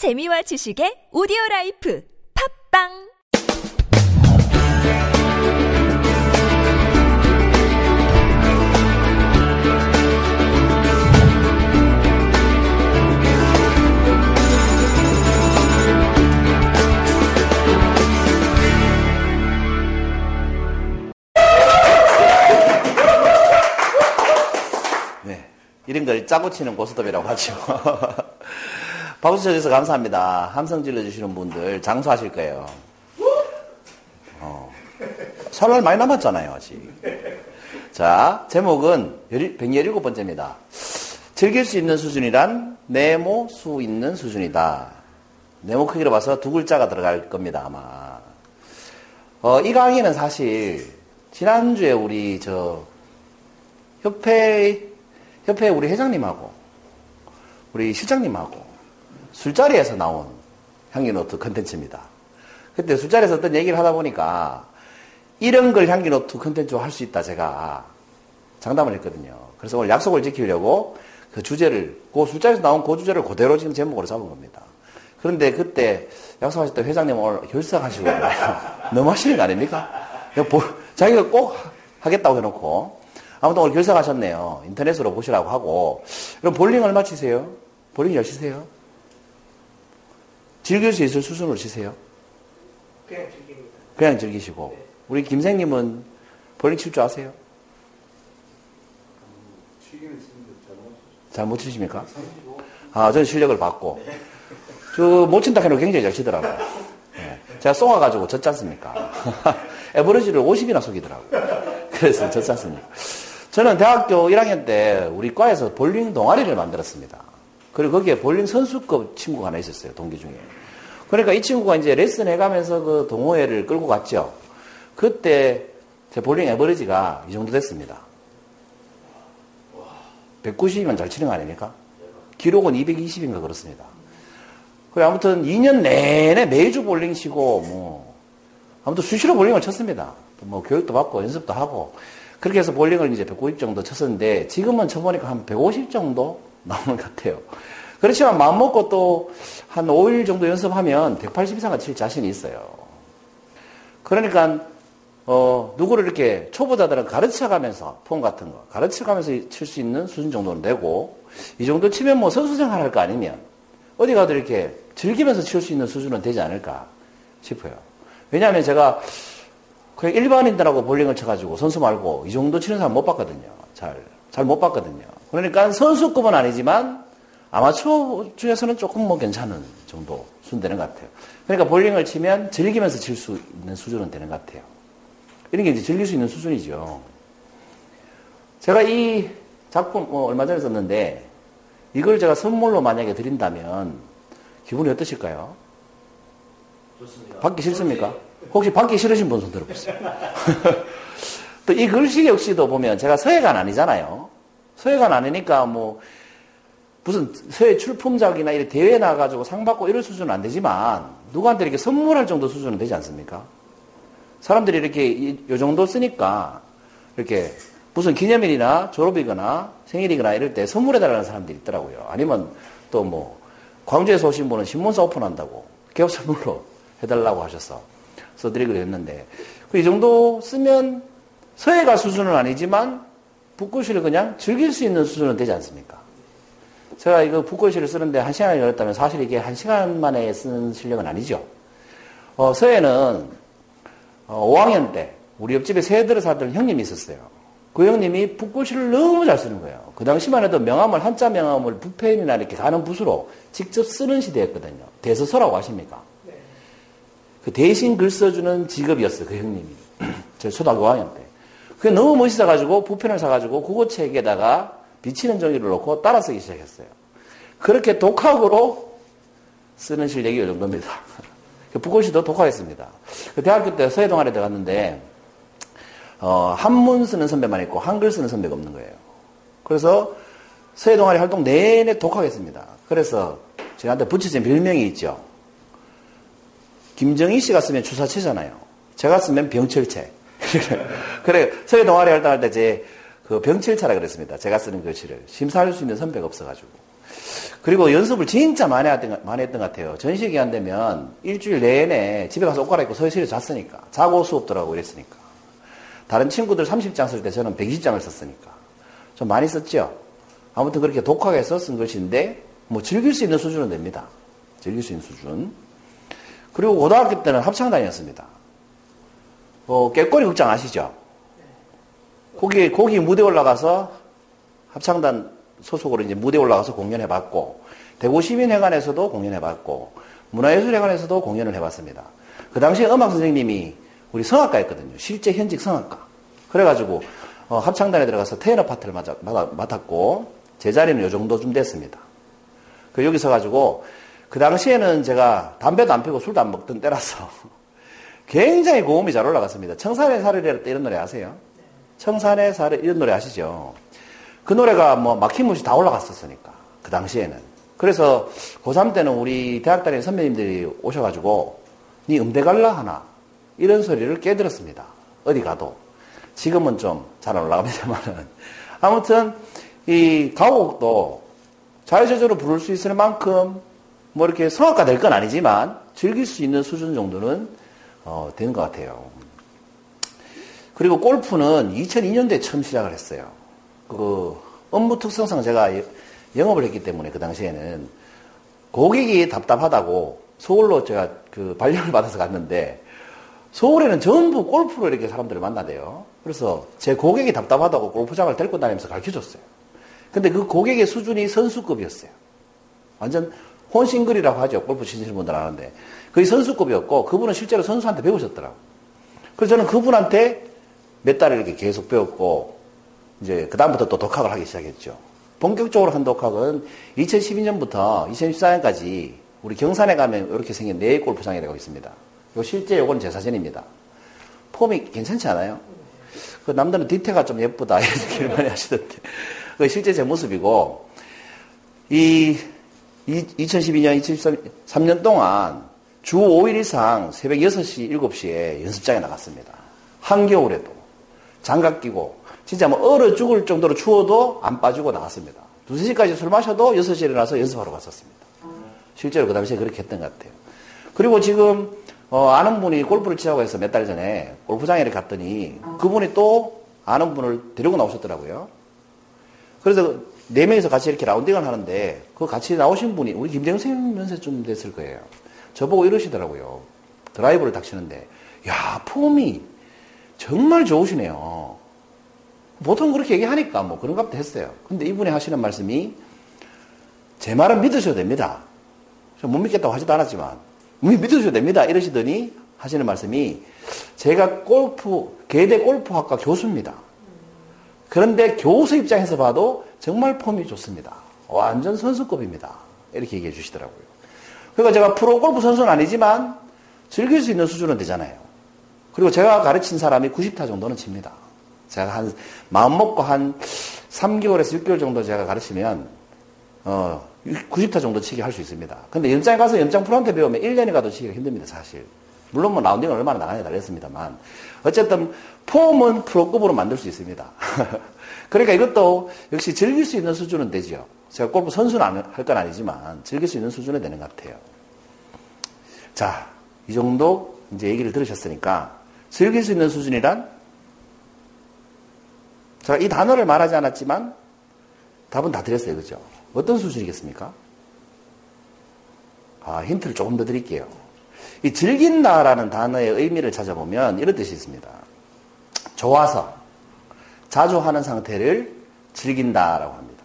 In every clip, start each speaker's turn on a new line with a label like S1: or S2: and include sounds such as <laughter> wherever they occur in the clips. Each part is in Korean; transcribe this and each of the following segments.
S1: 재미와 지식의 오디오 라이프 팝빵
S2: 네. 이런 걸 짜고 치는 고스톱이라고 하죠. <laughs> 박수 쳐주셔서 감사합니다. 함성 질러주시는 분들 장수하실 거예요. 어. 설날 많이 남았잖아요, 아직. 자, 제목은 117번째입니다. 즐길 수 있는 수준이란 네모 수 있는 수준이다. 네모 크기로 봐서 두 글자가 들어갈 겁니다, 아마. 어, 이 강의는 사실, 지난주에 우리 저, 협회, 협회 우리 회장님하고, 우리 실장님하고, 술자리에서 나온 향기노트 컨텐츠입니다. 그때 술자리에서 어떤 얘기를 하다 보니까, 이런 걸 향기노트 컨텐츠로 할 수 있다, 제가 장담을 했거든요. 그래서 오늘 약속을 지키려고 그 주제를, 그 술자리에서 나온 그 주제를 그대로 지금 제목으로 잡은 겁니다. 그런데 그때 약속하실 때 회장님 오늘 결석하시고 <laughs> 너무 하시는 거 아닙니까? 자기가 꼭 하겠다고 해놓고 아무튼 오늘 결석하셨네요. 인터넷으로 보시라고 하고 그럼 볼링 얼마 치세요? 볼링 열 치세요? 즐길 수 있을 수준으로 치세요?
S3: 그냥 즐깁니다.
S2: 그냥 즐기시고 우리 김생님은 볼링 칠 줄 아세요? 잘못 치십니까? 아, 저는 실력을 받고. 저못 친다 해놓고 굉장히 잘 치더라고요. 예. 제가 쏘아가지고 졌지 않습니까? <laughs> 에버리지를 50이나 속이더라고요. 그래서 졌지 않습니까? 저는 대학교 1학년 때 우리 과에서 볼링 동아리를 만들었습니다. 그리고 거기에 볼링 선수급 친구가 하나 있었어요, 동기 중에. 그러니까 이 친구가 이제 레슨 해가면서 그 동호회를 끌고 갔죠. 그때 제 볼링 에버리지가 이 정도 됐습니다. 190이면 잘 치는 거 아닙니까? 기록은 220인가 그렇습니다. 그래 아무튼 2년 내내 매주 볼링 치고 뭐 아무튼 수시로 볼링을 쳤습니다. 뭐 교육도 받고 연습도 하고 그렇게 해서 볼링을 이제 190 정도 쳤었는데 지금은 쳐보니까 한 150 정도 나오는 것 같아요. 그렇지만 마음 먹고 또 한 5일 정도 연습하면 180 이상을 칠 자신이 있어요. 그러니까 어, 누구를 이렇게 초보자들은 가르쳐가면서, 폼 같은 거, 가르쳐가면서 칠 수 있는 수준 정도는 되고, 이 정도 치면 뭐 선수 생활 할 거 아니면, 어디 가도 이렇게 즐기면서 칠 수 있는 수준은 되지 않을까 싶어요. 왜냐하면 제가 그냥 일반인들하고 볼링을 쳐가지고 선수 말고 이 정도 치는 사람 못 봤거든요. 잘, 잘 못 봤거든요. 그러니까 선수급은 아니지만 아마추어 중에서는 조금 뭐 괜찮은 정도 수준 되는 것 같아요. 그러니까 볼링을 치면 즐기면서 칠 수 있는 수준은 되는 것 같아요. 이런 게 이제 즐길 수 있는 수준이죠. 제가 이 작품 뭐 얼마 전에 썼는데 이걸 제가 선물로 만약에 드린다면 기분이 어떠실까요?
S3: 좋습니다.
S2: 받기 싫습니까? 혹시 받기 싫으신 분 손 들어보세요. <laughs> <laughs> 또 이 글씨 역시도 보면 제가 서예관 아니잖아요. 서예관 아니니까 뭐 무슨 서예 출품작이나 이런 대회 나가지고 상 받고 이럴 수준은 안 되지만 누구한테 이렇게 선물할 정도 수준은 되지 않습니까? 사람들이 이렇게 이, 요 정도 쓰니까 이렇게 무슨 기념일이나 졸업이거나 생일이거나 이럴 때 선물해달라는 사람들이 있더라고요. 아니면 또 뭐 광주에서 오신 분은 신문사 오픈한다고 개업 선물로 <laughs> 해달라고 하셔서 써드리기로 했는데 그이 정도 쓰면 서예가 수준은 아니지만 붓글씨를 그냥 즐길 수 있는 수준은 되지 않습니까? 제가 이거 붓글씨를 쓰는데 한 시간을 걸렸다면 사실 이게 한 시간 만에 쓰는 실력은 아니죠. 어, 서예는 어, 5학년 때 우리 옆집에 새들을 살던 형님이 있었어요. 그 형님이 붓글씨를 너무 잘 쓰는 거예요. 그 당시만 해도 명함을 한자 명함을 붓펜이나 이렇게 가는 붓으로 직접 쓰는 시대였거든요. 대서서라고 하십니까? 그 대신 글 써주는 직업이었어요. 그 형님이. <clears throat> 저 초등학교 5학년 때. 그게 너무 멋있어가지고 붓펜을 사가지고 국어책에다가 비치는 종이를 놓고 따라 쓰기 시작했어요. 그렇게 독학으로 쓰는 실력이 이 정도입니다. <laughs> 북글씨도 독학했습니다. 그 대학교 때 서예 동아리에 들어갔는데 어, 한문 쓰는 선배만 있고 한글 쓰는 선배가 없는 거예요. 그래서 서예 동아리 활동 내내 독학했습니다. 그래서 저한테 붙여진 별명이 있죠. 김정희 씨가 쓰면 주사체잖아요. 제가 쓰면 병철체. <laughs> 그래 서예 동아리 활동할 때 제 그 병철차라 그랬습니다. 제가 쓰는 글씨를 심사할 수 있는 선배가 없어가지고. 그리고 연습을 진짜 많이 했던, 많이 했던 것 같아요. 전시 기간 되면 일주일 내내 집에 가서 옷 갈아입고 서예실에 잤으니까. 자고 수업 들어가고 이랬으니까. 다른 친구들 30장 쓸 때 저는 120장을 썼으니까. 좀 많이 썼죠? 아무튼 그렇게 독하게 썼은 것인데, 뭐 즐길 수 있는 수준은 됩니다. 즐길 수 있는 수준. 그리고 고등학교 때는 합창단이었습니다. 어, 깨꼬리 극장 아시죠? 거기, 거기 무대 올라가서 합창단 소속으로 이제 무대 올라가서 공연해봤고, 대구 시민회관에서도 공연해봤고, 문화예술회관에서도 공연을 해봤습니다. 그 당시에 음악 선생님이 우리 성악가였거든요. 실제 현직 성악가. 그래가지고, 어, 합창단에 들어가서 테너 파트를 맡아, 맡았고, 제 자리는 요 정도쯤 됐습니다. 그 여기서 가지고, 그 당시에는 제가 담배도 안 피고 술도 안 먹던 때라서, <laughs> 굉장히 고음이 잘 올라갔습니다. 청산의 때 이런 노래 아세요? 청산의 사르 이런 노래 아시죠? 그 노래가 뭐 막힘없이 다 올라갔었으니까 그 당시에는 그래서 고3 때는 우리 대학 다니는 선배님들이 오셔가지고 니 음대 갈라 하나 이런 소리를 깨들었습니다. 어디 가도 지금은 좀잘안 올라갑니다만은 <laughs> 아무튼 이 가곡도 자유저절로 부를 수 있을 만큼 뭐 이렇게 성악가 될 건 아니지만 즐길 수 있는 수준 정도는 어, 되는 것 같아요. 그리고 골프는 2002년도에 처음 시작을 했어요. 그 업무 특성상 제가 영업을 했기 때문에 그 당시에는 고객이 답답하다고 서울로 제가 그 발령을 <laughs> 받아서 갔는데 서울에는 전부 골프로 이렇게 사람들을 만나대요. 그래서 제 고객이 답답하다고 골프장을 데리고 다니면서 가르쳐 줬어요. 근데 그 고객의 수준이 선수급이었어요. 완전 혼싱글이라고 하죠. 골프 치시는 분들 아는데. 그게 선수급이었고 그분은 실제로 선수한테 배우셨더라고. 그래서 저는 그분한테 몇 달을 이렇게 계속 배웠고 이제 그다음부터 또 독학을 하기 시작했죠. 본격적으로 한 독학은 2012년부터 2014년까지 우리 경산에 가면 이렇게 생긴 네 골프장이 되고 있습니다. 요 실제 요건 제 사진입니다. 폼이 괜찮지 않아요? 그 남들은 뒤태가 좀 예쁘다 <laughs> 이런 얘기를 많이 하시던데 그 실제 제 모습이고 이 2012년, 2013년 동안 주 5일 이상 새벽 6시, 7시에 연습장에 나갔습니다. 한겨울에도 장갑 끼고 진짜 뭐 얼어 죽을 정도로 추워도 안 빠지고 나갔습니다. 2, 3시까지 술 마셔도 6시에 일어나서 연습하러 갔었습니다. 실제로 그 당시에 그렇게 했던 것 같아요. 그리고 지금 어, 아는 분이 골프를 치자고 해서 몇 달 전에 골프장에 갔더니 그분이 또 아는 분을 데리고 나오셨더라고요. 그래서 네 명이서 같이 이렇게 라운딩을 하는데 그 같이 나오신 분이 우리 김정생 연세쯤 됐을 거예요. 저보고 이러시더라고요. 드라이브를 닥 치는데 야 폼이 정말 좋으시네요. 보통 그렇게 얘기하니까 뭐 그런 값도 했어요. 근데 이분이 하시는 말씀이 제 말은 믿으셔도 됩니다. 못 믿겠다고 하지도 않았지만 믿으셔도 됩니다. 이러시더니 하시는 말씀이 제가 골프 계대 골프학과 교수입니다. 그런데 교수 입장에서 봐도 정말 폼이 좋습니다. 완전 선수급입니다. 이렇게 얘기해 주시더라고요. 그러니까 제가 프로 골프 선수는 아니지만 즐길 수 있는 수준은 되잖아요. 그리고 제가 가르친 사람이 90타 정도는 칩니다. 제가 한, 마음 먹고 한 3개월에서 6개월 정도 제가 가르치면, 어, 90타 정도 치게 할수 있습니다. 근데 연장에 가서 연장 프로한테 배우면 1년이 가도 치기가 힘듭니다, 사실. 물론 뭐 라운딩을 얼마나 나가냐 달렸습니다만. 어쨌든 폼은 프로급으로 만들 수 있습니다. <laughs> 그러니까 이것도 역시 즐길 수 있는 수준은 되죠. 제가 골프 선수는 할 건 아니지만 즐길 수 있는 수준은 되는 것 같아요. 자, 이 정도 이제 얘기를 들으셨으니까 즐길 수 있는 수준이란 제가 이 단어를 말하지 않았지만 답은 다 드렸어요. 그죠? 어떤 수준이겠습니까? 아, 힌트를 조금 더 드릴게요. 이 즐긴다라는 단어의 의미를 찾아보면 이런 뜻이 있습니다. 좋아서 자주 하는 상태를 즐긴다라고 합니다.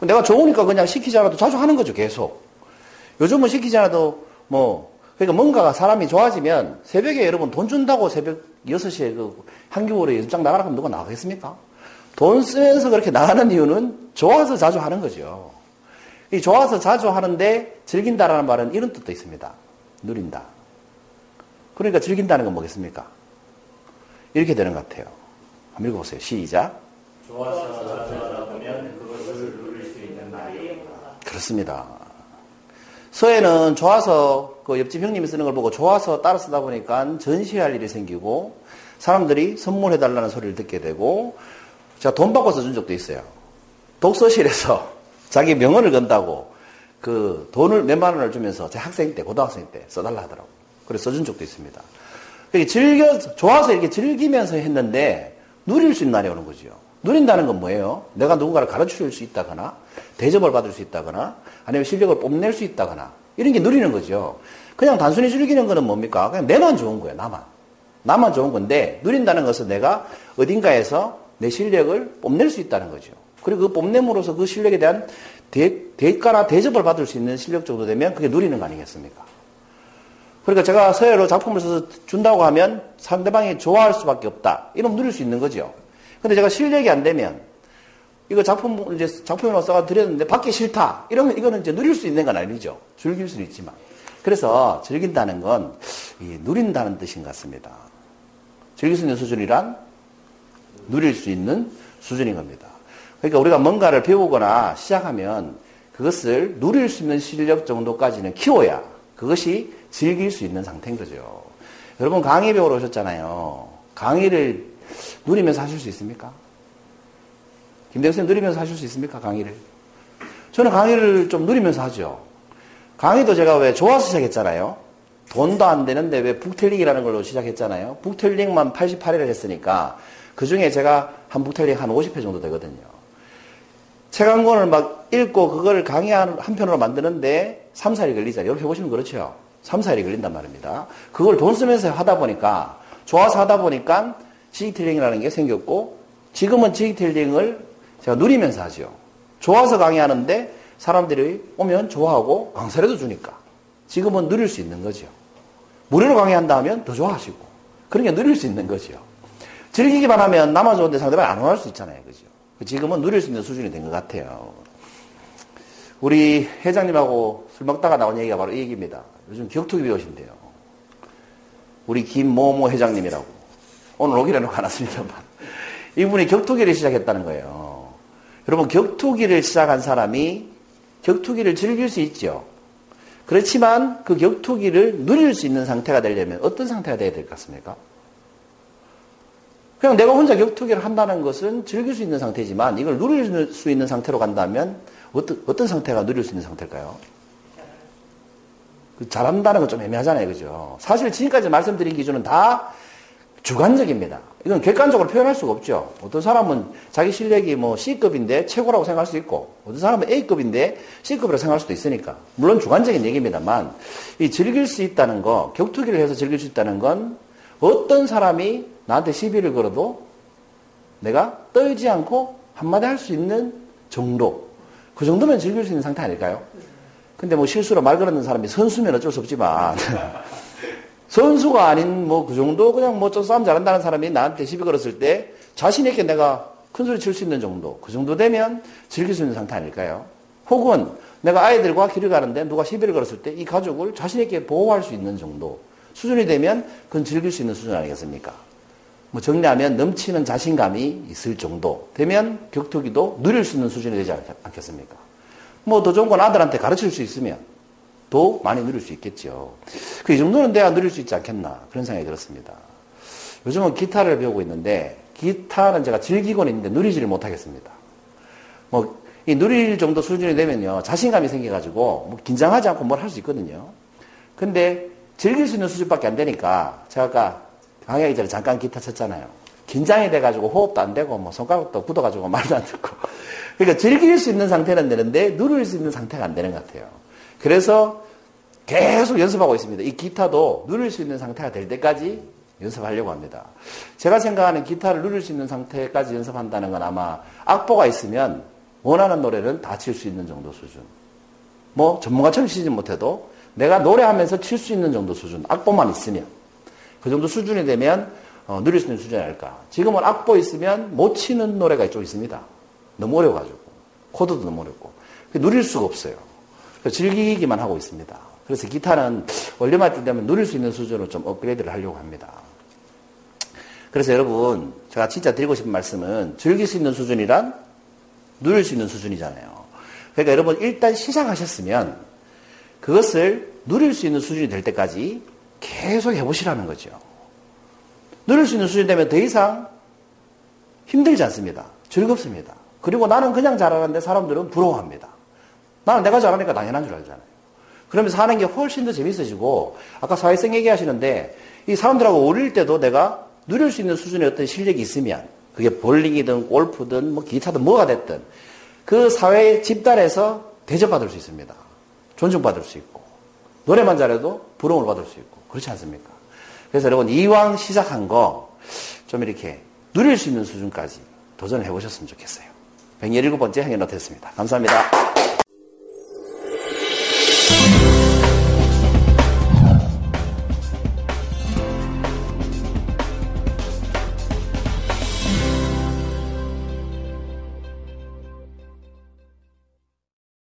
S2: 내가 좋으니까 그냥 시키지 않아도 자주 하는 거죠, 계속. 요즘은 시키지 않아도 뭐, 그러니까 뭔가가 사람이 좋아지면 새벽에 여러분 돈 준다고 새벽 6시에 그 한겨울에 연장 나가라 하면 누가 나가겠습니까? 돈 쓰면서 그렇게 나가는 이유는 좋아서 자주 하는 거죠. 이 좋아서 자주 하는데 즐긴다라는 말은 이런 뜻도 있습니다. 누린다. 그러니까 즐긴다는 건 뭐겠습니까? 이렇게 되는 것 같아요. 한번 읽어보세요. 시작.
S3: 좋아서 자주 하다 보면 그것을 누릴 수 있는 날이
S2: 그렇습니다. 서해는 좋아서 그 옆집 형님이 쓰는 걸 보고 좋아서 따라 쓰다 보니까 전시할 일이 생기고 사람들이 선물해 달라는 소리를 듣게 되고 제가 돈 받고 써준 적도 있어요. 독서실에서 <laughs> 자기 명언을 건다고 그 돈을 몇만 원을 주면서 제 학생 때, 고등학생 때 써달라 하더라고. 그래서 써준 적도 있습니다. 즐겨, 좋아서 이렇게 즐기면서 했는데 누릴 수 있는 날이 오는 거죠. 누린다는 건 뭐예요? 내가 누군가를 가르쳐 줄 수 있다거나, 대접을 받을 수 있다거나, 아니면 실력을 뽐낼 수 있다거나, 이런 게 누리는 거죠. 그냥 단순히 즐기는 거는 뭡니까? 그냥 내만 좋은 거예요, 나만. 나만 좋은 건데, 누린다는 것은 내가 어딘가에서 내 실력을 뽐낼 수 있다는 거죠. 그리고 그 뽐냄으로써 그 실력에 대한 대, 대가나 대접을 받을 수 있는 실력 정도 되면 그게 누리는 거 아니겠습니까? 그러니까 제가 서예로 작품을 써서 준다고 하면 상대방이 좋아할 수밖에 없다. 이러면 누릴 수 있는 거죠. 근데 제가 실력이 안 되면 이거 작품 이제 작품으로 써가 드렸는데 받기 싫다. 이러면 이거는 이제 누릴 수 있는 건 아니죠. 즐길 수는 있지만. 그래서 즐긴다는 건 누린다는 뜻인 것 같습니다. 즐길 수 있는 수준이란 누릴 수 있는 수준인 겁니다. 그러니까 우리가 뭔가를 배우거나 시작하면 그것을 누릴 수 있는 실력 정도까지는 키워야 그것이 즐길 수 있는 상태인 거죠. 여러분 강의 배우러 오셨잖아요. 강의를 누리면서 하실 수 있습니까? 김대선 누리면서 하실 수 있습니까? 강의를. 저는 강의를 좀 누리면서 하죠. 강의도 제가 왜 좋아서 시작했잖아요. 돈도 안 되는데 왜 북텔링이라는 걸로 시작했잖아요. 북텔링만 88회를 했으니까 그 중에 제가 한 북텔링 한 50회 정도 되거든요. 책 한 권을 막 읽고 그걸 강의 한 편으로 만드는데 3, 4일이 걸리잖아요. 여러분 해보시면 그렇죠. 3, 4일이 걸린단 말입니다. 그걸 돈 쓰면서 하다 보니까 좋아서 하다 보니까 지식텔링이라는 게 생겼고 지금은 지식텔링을 제가 누리면서 하죠. 좋아서 강의하는데 사람들이 오면 좋아하고 강사료도 주니까 지금은 누릴 수 있는 거죠. 무료로 강의한다 하면 더 좋아하시고 그러니까 누릴 수 있는 거죠. 즐기기만 하면 나만 좋은데 상대방이 안 원할 수 있잖아요. 그죠? 지금은 누릴 수 있는 수준이 된 것 같아요. 우리 회장님하고 술 먹다가 나온 얘기가 바로 이 얘기입니다. 요즘 격투기 배우신대요. 우리 김모모 회장님이라고. 오늘 오기로 해놓고 안 왔습니다만. 이분이 격투기를 시작했다는 거예요. 여러분, 격투기를 시작한 사람이 격투기를 즐길 수 있죠. 그렇지만 그 격투기를 누릴 수 있는 상태가 되려면 어떤 상태가 돼야 될 것 같습니까? 그냥 내가 혼자 격투기를 한다는 것은 즐길 수 있는 상태지만 이걸 누릴 수 있는 상태로 간다면 어떤, 어떤 상태가 누릴 수 있는 상태일까요? 그 잘한다는 건 좀 애매하잖아요. 그죠? 사실 지금까지 말씀드린 기준은 다 주관적입니다. 이건 객관적으로 표현할 수가 없죠. 어떤 사람은 자기 실력이 뭐 C급인데 최고라고 생각할 수 있고, 어떤 사람은 A급인데 C급이라고 생각할 수도 있으니까. 물론 주관적인 얘기입니다만, 이 즐길 수 있다는 거, 격투기를 해서 즐길 수 있다는 건 어떤 사람이 나한테 시비를 걸어도 내가 떨지 않고 한마디 할 수 있는 정도. 그 정도면 즐길 수 있는 상태 아닐까요? 근데 뭐 실수로 말 걸었는 사람이 선수면 어쩔 수 없지만 선수가 아닌 뭐 그 정도 그냥 뭐 좀 싸움 잘한다는 사람이 나한테 시비 걸었을 때 자신 있게 내가 큰 소리 칠 수 있는 정도 그 정도 되면 즐길 수 있는 상태 아닐까요? 혹은 내가 아이들과 길을 가는데 누가 시비를 걸었을 때 이 가족을 자신 있게 보호할 수 있는 정도 수준이 되면 그건 즐길 수 있는 수준 아니겠습니까? 뭐 정리하면 넘치는 자신감이 있을 정도 되면 격투기도 누릴 수 있는 수준이 되지 않겠습니까? 뭐 더 좋은 건 아들한테 가르칠 수 있으면 더 많이 누릴 수 있겠죠. 그 이 정도는 내가 누릴 수 있지 않겠나 그런 생각이 들었습니다. 요즘은 기타를 배우고 있는데 기타는 제가 즐기고는 있는데 누리지를 못하겠습니다. 뭐 이 누릴 정도 수준이 되면요 자신감이 생겨가지고 뭐 긴장하지 않고 뭘 할 수 있거든요. 근데 즐길 수 있는 수준밖에 안 되니까 제가 아까 강의하기 전에 잠깐 기타 쳤잖아요. 긴장이 돼가지고 호흡도 안 되고 뭐 손가락도 굳어가지고 <laughs> 말도 안 듣고 그러니까 즐길 수 있는 상태는 되는데 누릴 수 있는 상태가 안 되는 것 같아요. 그래서 계속 연습하고 있습니다. 이 기타도 누릴 수 있는 상태가 될 때까지 연습하려고 합니다. 제가 생각하는 기타를 누릴 수 있는 상태까지 연습한다는 건 아마 악보가 있으면 원하는 노래는 다 칠 수 있는 정도 수준. 뭐 전문가처럼 치지 못해도 내가 노래하면서 칠 수 있는 정도 수준. 악보만 있으면. 그 정도 수준이 되면 어, 누릴 수 있는 수준이 아닐까. 지금은 악보 있으면 못 치는 노래가 좀 있습니다. 너무 어려워가지고. 코드도 너무 어렵고. 누릴 수가 없어요. 즐기기만 하고 있습니다. 그래서 기타는 원래만 때 되면 누릴 수 있는 수준으로 좀 업그레이드를 하려고 합니다. 그래서 여러분, 제가 진짜 드리고 싶은 말씀은 즐길 수 있는 수준이란 누릴 수 있는 수준이잖아요. 그러니까 여러분, 일단 시작하셨으면 그것을 누릴 수 있는 수준이 될 때까지 계속 해보시라는 거죠. 누릴 수 있는 수준이 되면 더 이상 힘들지 않습니다. 즐겁습니다. 그리고 나는 그냥 잘하는데 사람들은 부러워합니다. 나는 내가 잘하니까 당연한 줄 알잖아요. 그러면서 하는 게 훨씬 더 재밌어지고, 아까 사회성 얘기하시는데, 이 사람들하고 어릴 때도 내가 누릴 수 있는 수준의 어떤 실력이 있으면, 그게 볼링이든 골프든 뭐 기타든 뭐가 됐든, 그 사회 집단에서 대접받을 수 있습니다. 존중받을 수 있고, 노래만 잘해도 부러움을 받을 수 있고, 그렇지 않습니까? 그래서 여러분, 이왕 시작한 거, 좀 이렇게 누릴 수 있는 수준까지 도전해 보셨으면 좋겠어요. 117번째 행여노트였습니다. 감사합니다.